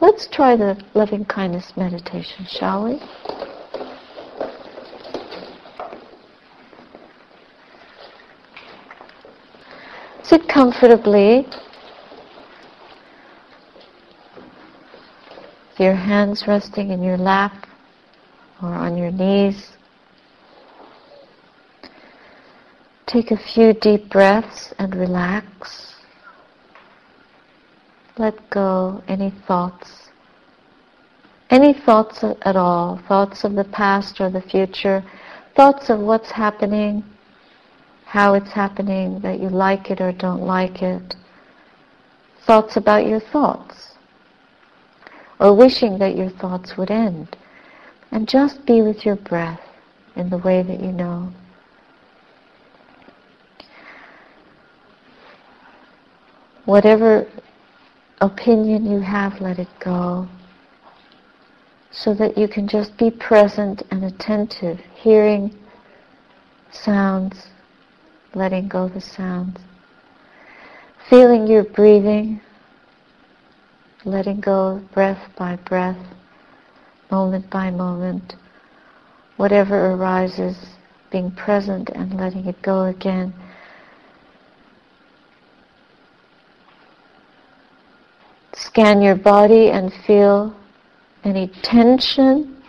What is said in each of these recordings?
Let's try the loving kindness meditation, shall we? Sit comfortably. Your hands resting in your lap or on your knees. Take a few deep breaths and relax. Let go any thoughts. Any thoughts at all, thoughts of the past or the future, thoughts of what's happening, how it's happening, that you like it or don't like it, thoughts about your thoughts, or wishing that your thoughts would end. And just be with your breath in the way that you know. Whatever opinion you have, let it go. So that you can just be present and attentive, hearing sounds, letting go the sounds. Feeling your breathing, letting go breath by breath, moment by moment. Whatever arises, being present and letting it go again. Scan your body and feel any tension,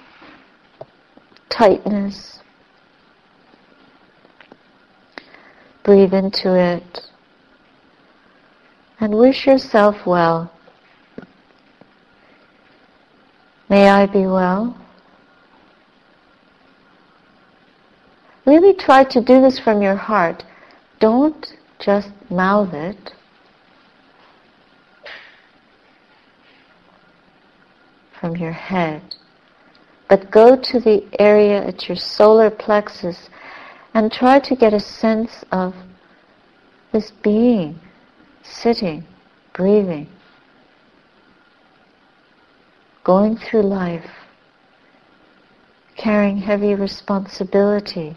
tightness. Breathe into it and wish yourself well. May I be well. Really try to do this from your heart. Don't just mouth it. From your head, but go to the area at your solar plexus and try to get a sense of this being sitting, breathing, going through life, carrying heavy responsibility,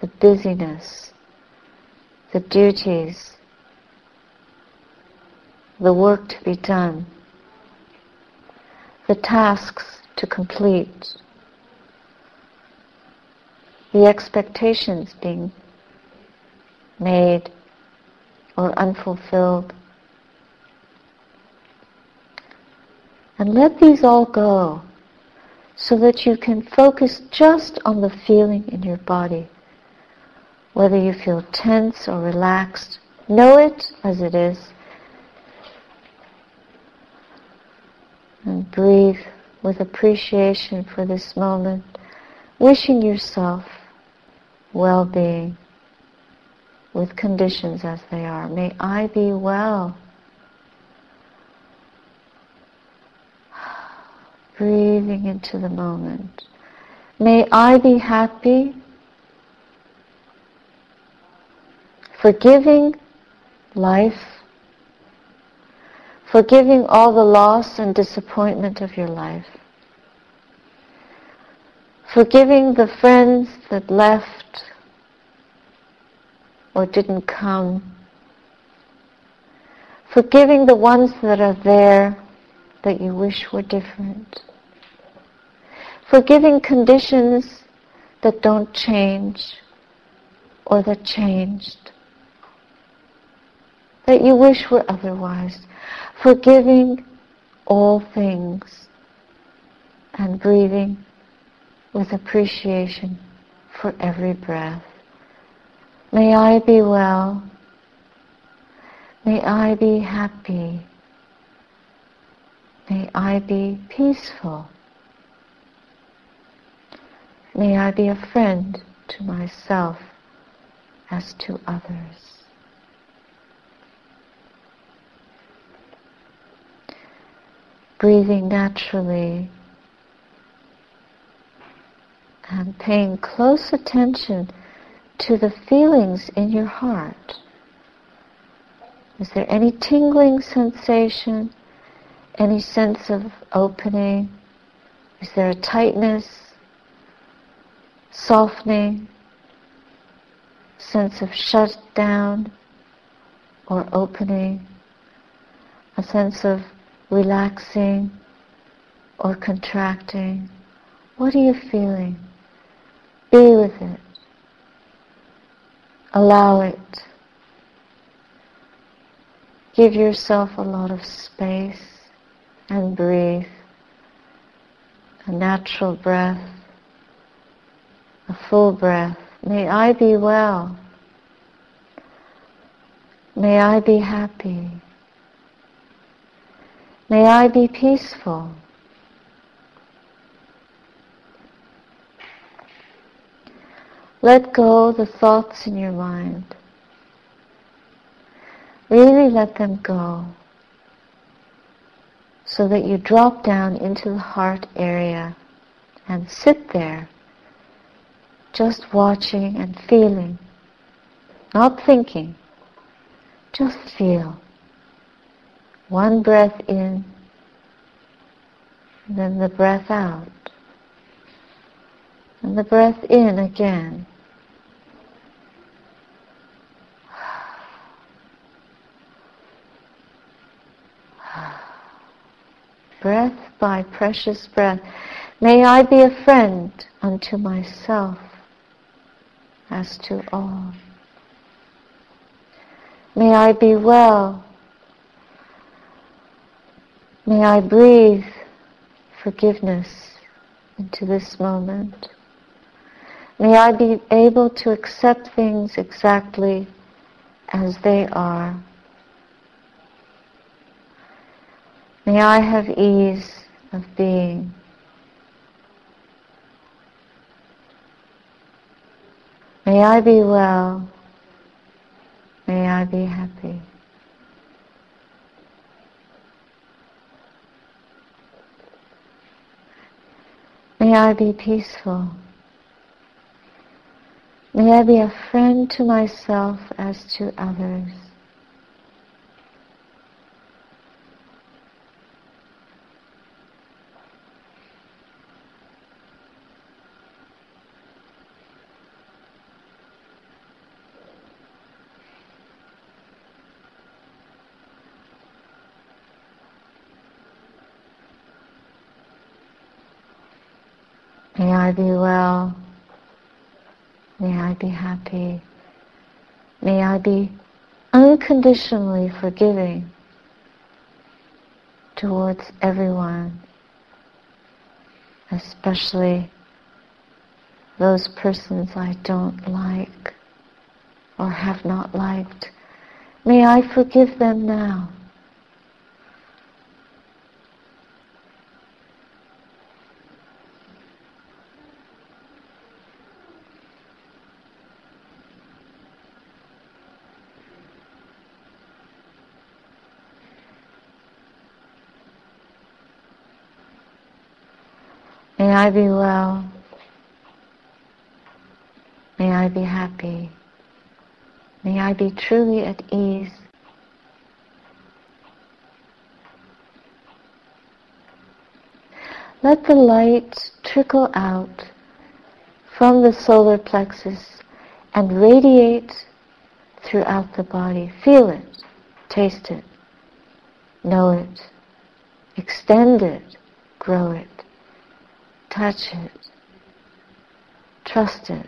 the busyness, the duties, the work to be done, the tasks to complete, the expectations being made or unfulfilled. And let these all go so that you can focus just on the feeling in your body. Whether you feel tense or relaxed, know it as it is and breathe with appreciation for this moment, wishing yourself well-being with conditions as they are. May I be well. Breathing into the moment. May I be happy. Forgiving life forgiving all the loss and disappointment of your life, forgiving the friends that left or didn't come, forgiving the ones that are there that you wish were different, forgiving conditions that don't change or that changed, that you wish were otherwise forgiving all things and breathing with appreciation for every breath. May I be well. May I be happy. May I be peaceful. May I be a friend to myself as to others. Breathing naturally and paying close attention to the feelings in your heart. Is there any tingling sensation? Any sense of opening? Is there a tightness? Softening? Sense of shut down or opening? a sense of relaxing or contracting. What are you feeling? Be with it. Allow it. Give yourself a lot of space and breathe. A natural breath, a full breath. May I be well. May I be happy. May I be peaceful. Let go the thoughts in your mind. Really let them go so that you drop down into the heart area and sit there just watching and feeling, not thinking, just feel. One breath in, and then the breath out. And the breath in again. Breath by precious breath. May I be a friend unto myself as to all. May I be well. May I breathe forgiveness into this moment. May I be able to accept things exactly as they are. May I have ease of being. May I be well. May I be happy. May I be peaceful. May I be a friend to myself as to others. May I be well. May I be happy. May I be unconditionally forgiving towards everyone, especially those persons I don't like or have not liked. May I forgive them now. May I be well. May I be happy. May I be truly at ease. Let the light trickle out from the solar plexus and radiate throughout the body. Feel it, taste it, know it, extend it, grow it touch it, trust it.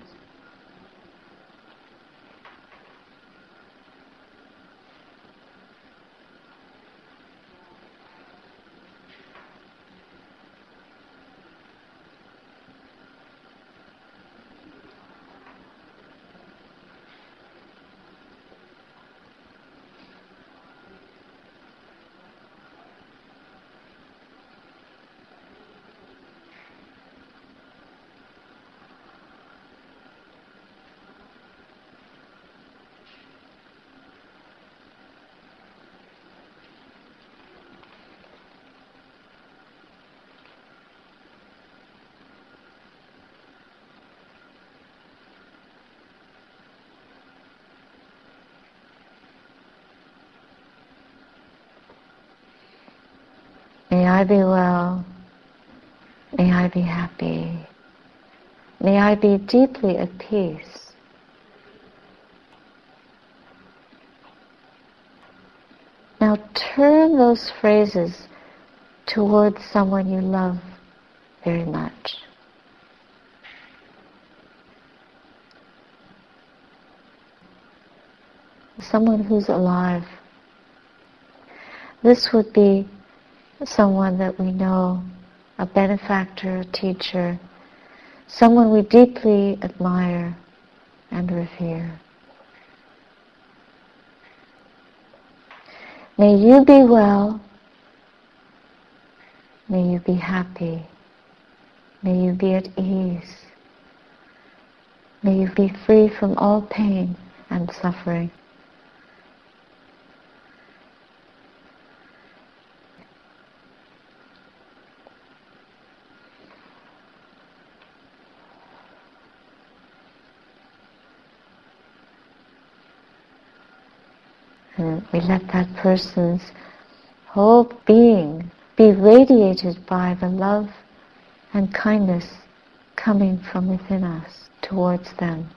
May I be well. May I be happy. May I be deeply at peace. Now turn those phrases towards someone you love very much. Someone who's alive. This would be someone that we know, a benefactor, a teacher, someone we deeply admire and revere. May you be well. May you be happy. May you be at ease. May you be free from all pain and suffering. And we let that person's whole being be radiated by the love and kindness coming from within us towards them.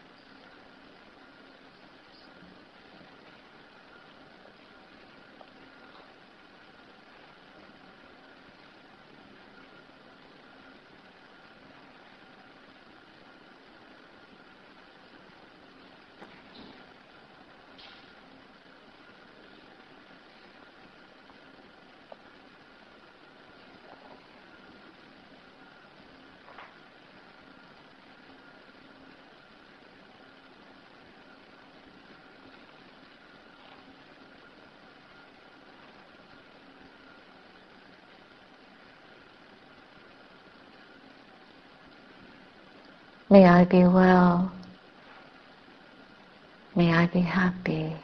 May I be well. May I be happy.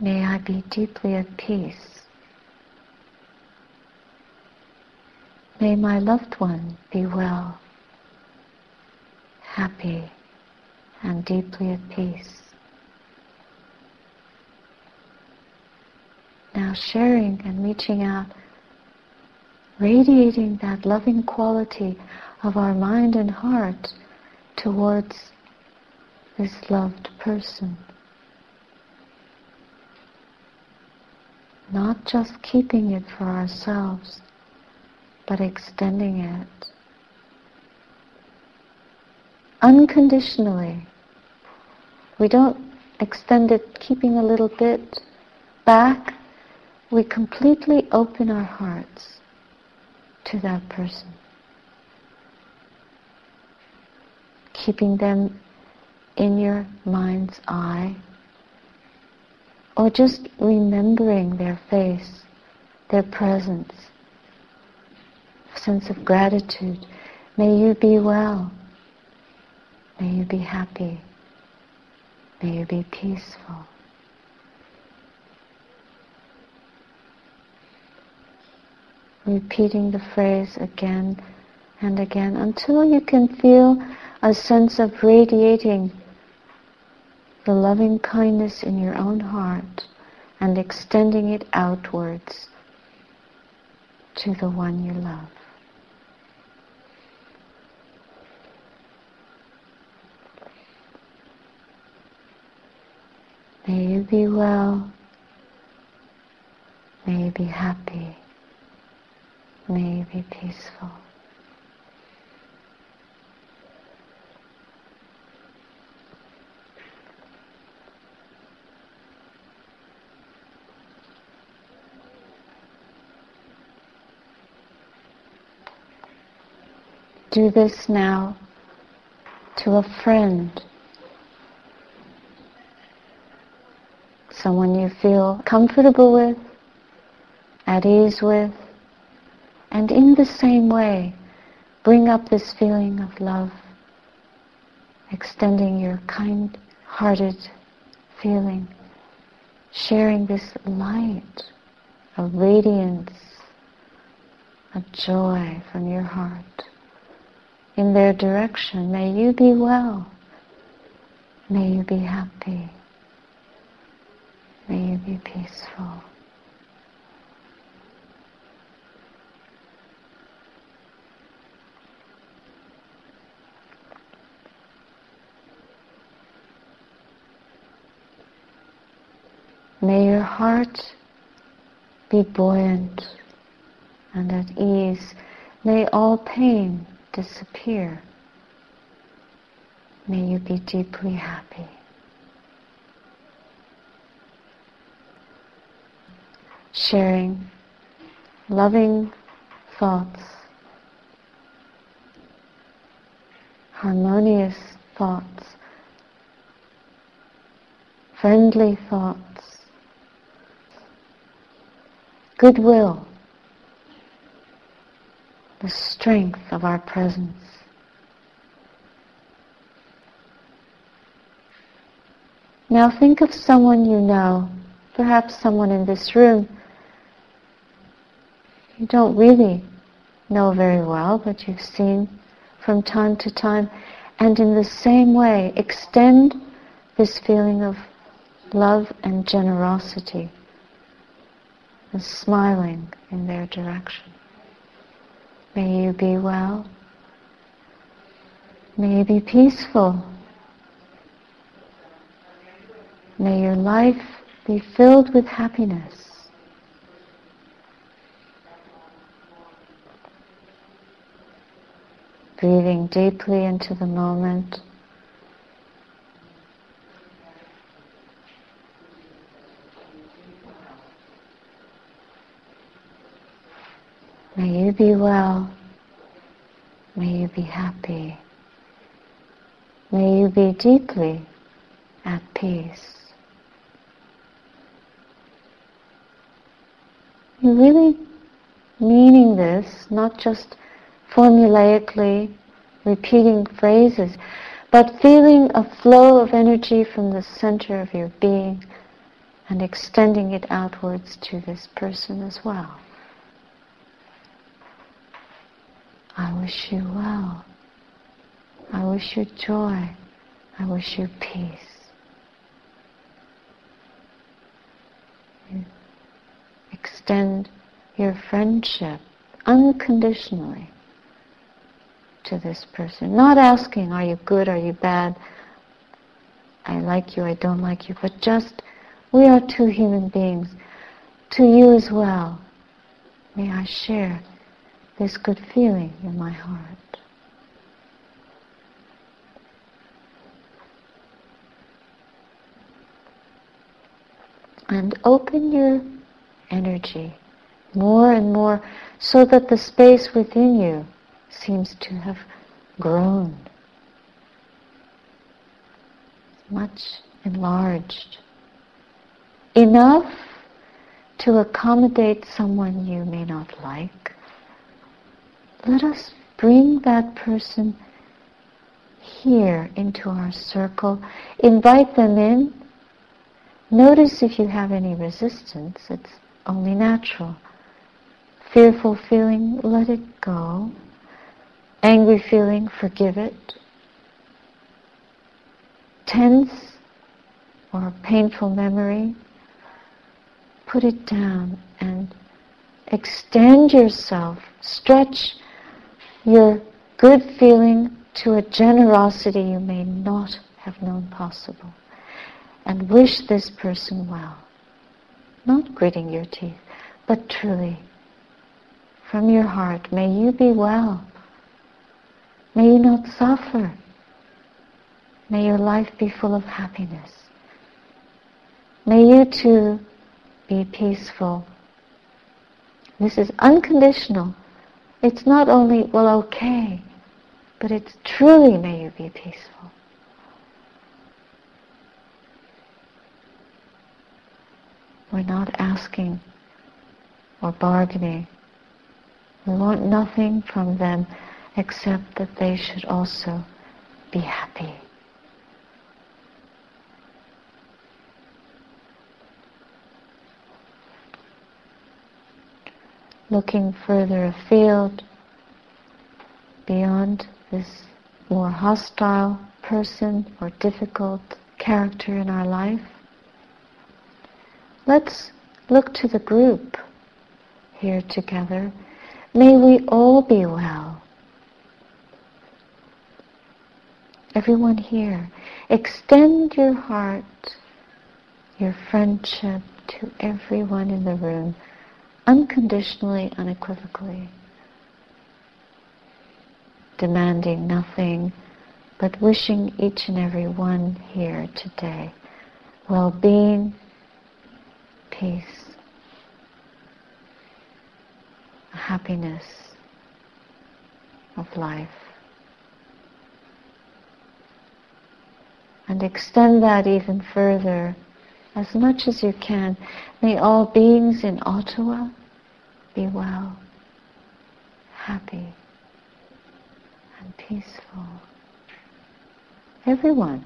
May I be deeply at peace. May my loved one be well, happy, and deeply at peace. Now sharing and reaching out, radiating that loving quality of our mind and heart towards this loved person. Not just keeping it for ourselves, but extending it unconditionally. We don't extend it keeping a little bit back. We completely open our hearts to that person. Keeping them in your mind's eye, or just remembering their face, their presence, sense of gratitude. May you be well. May you be happy. May you be peaceful. Repeating the phrase again and again until you can feel a sense of radiating the loving kindness in your own heart and extending it outwards to the one you love. May you be well. May you be happy. May you be peaceful. Do this now to a friend, someone you feel comfortable with, at ease with, and in the same way, bring up this feeling of love, extending your kind-hearted feeling, sharing this light of radiance, of joy from your heart in their direction. May you be well. May you be happy. May you be peaceful. May your heart be buoyant and at ease. May all pain disappear. May you be deeply happy. Sharing loving thoughts, harmonious thoughts, friendly thoughts, goodwill, the strength of our presence. Now think of someone you know, perhaps someone in this room, you don't really know very well, but you've seen from time to time, and in the same way extend this feeling of love and generosity and smiling in their direction. May you be well. May you be peaceful. May your life be filled with happiness. Breathing deeply into the moment. May you be well. May you be happy. May you be deeply at peace. You're really meaning this, not just formulaically repeating phrases, but feeling a flow of energy from the center of your being and extending it outwards to this person as well. I wish you well. I wish you joy. I wish you peace. extend your friendship unconditionally to this person. Not asking, are you good, are you bad, I like you, I don't like you, but just, we are two human beings. To you as well, may I share this good feeling in my heart. And open your energy more and more so that the space within you seems to have grown, much enlarged, enough to accommodate someone you may not like. Let us bring that person here into our circle, invite them in. Notice if you have any resistance, it's only natural. Fearful feeling, let it go. Angry feeling, forgive it. Tense or painful memory, put it down and extend yourself, stretch your good feeling to a generosity you may not have known possible. And wish this person well. Not gritting your teeth, but truly, from your heart, may you be well. May you not suffer. May your life be full of happiness. May you too be peaceful. This is unconditional. It's not only, well, okay, but it's truly may you be peaceful. We're not asking or bargaining. We want nothing from them except that they should also be happy. Looking further afield, beyond this more hostile person or difficult character in our life, let's look to the group here together. May we all be well. Everyone here, extend your heart your friendship to everyone in the room, unconditionally, unequivocally, demanding nothing, but wishing each and every one here today well-being, peace, happiness of life. And extend that even further as much as you can. May all beings in Ottawa be well, happy, and peaceful. Everyone.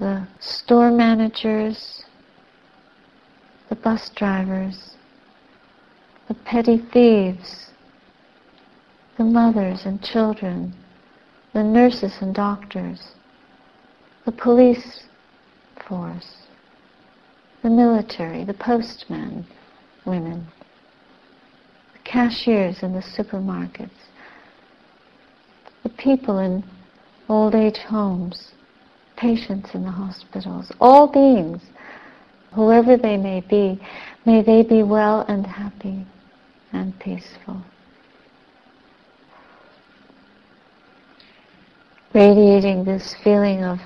The store managers, the bus drivers, the petty thieves, the mothers and children, the nurses and doctors, the police force, the military, the postmen, women, the cashiers in the supermarkets, the people in old age homes, patients in the hospitals, all beings, whoever they may be, may they be well and happy and peaceful. Radiating this feeling of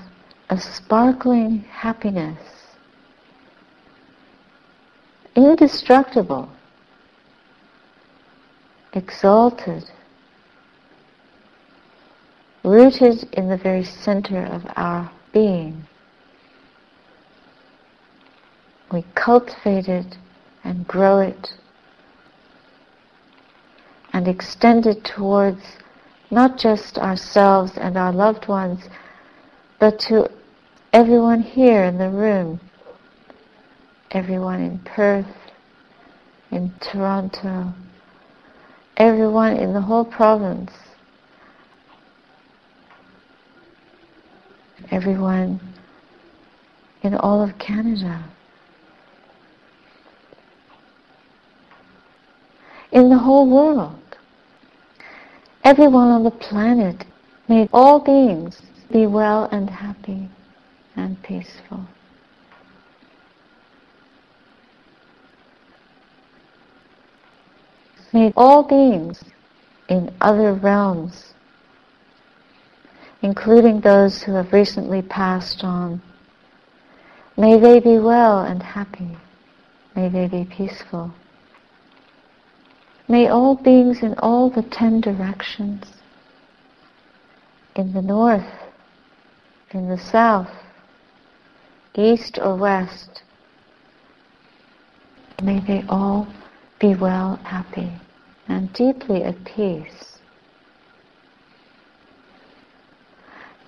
a sparkling happiness, indestructible, exalted, rooted in the very center of our being. We cultivate it and grow it and extend it towards not just ourselves and our loved ones, but to everyone here in the room, everyone in Perth, in Toronto, everyone in the whole province, everyone in all of Canada. In the whole world everyone on the planet, may all beings be well and happy and peaceful. May all beings in other realms, including those who have recently passed on, may they be well and happy. May they be peaceful. May all beings in all the ten directions, in the north, in the south, east or west, may they all be well, happy, and deeply at peace.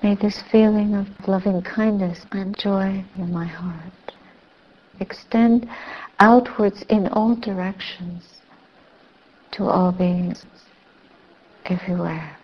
May this feeling of loving kindness and joy in my heart extend outwards in all directions to all beings everywhere.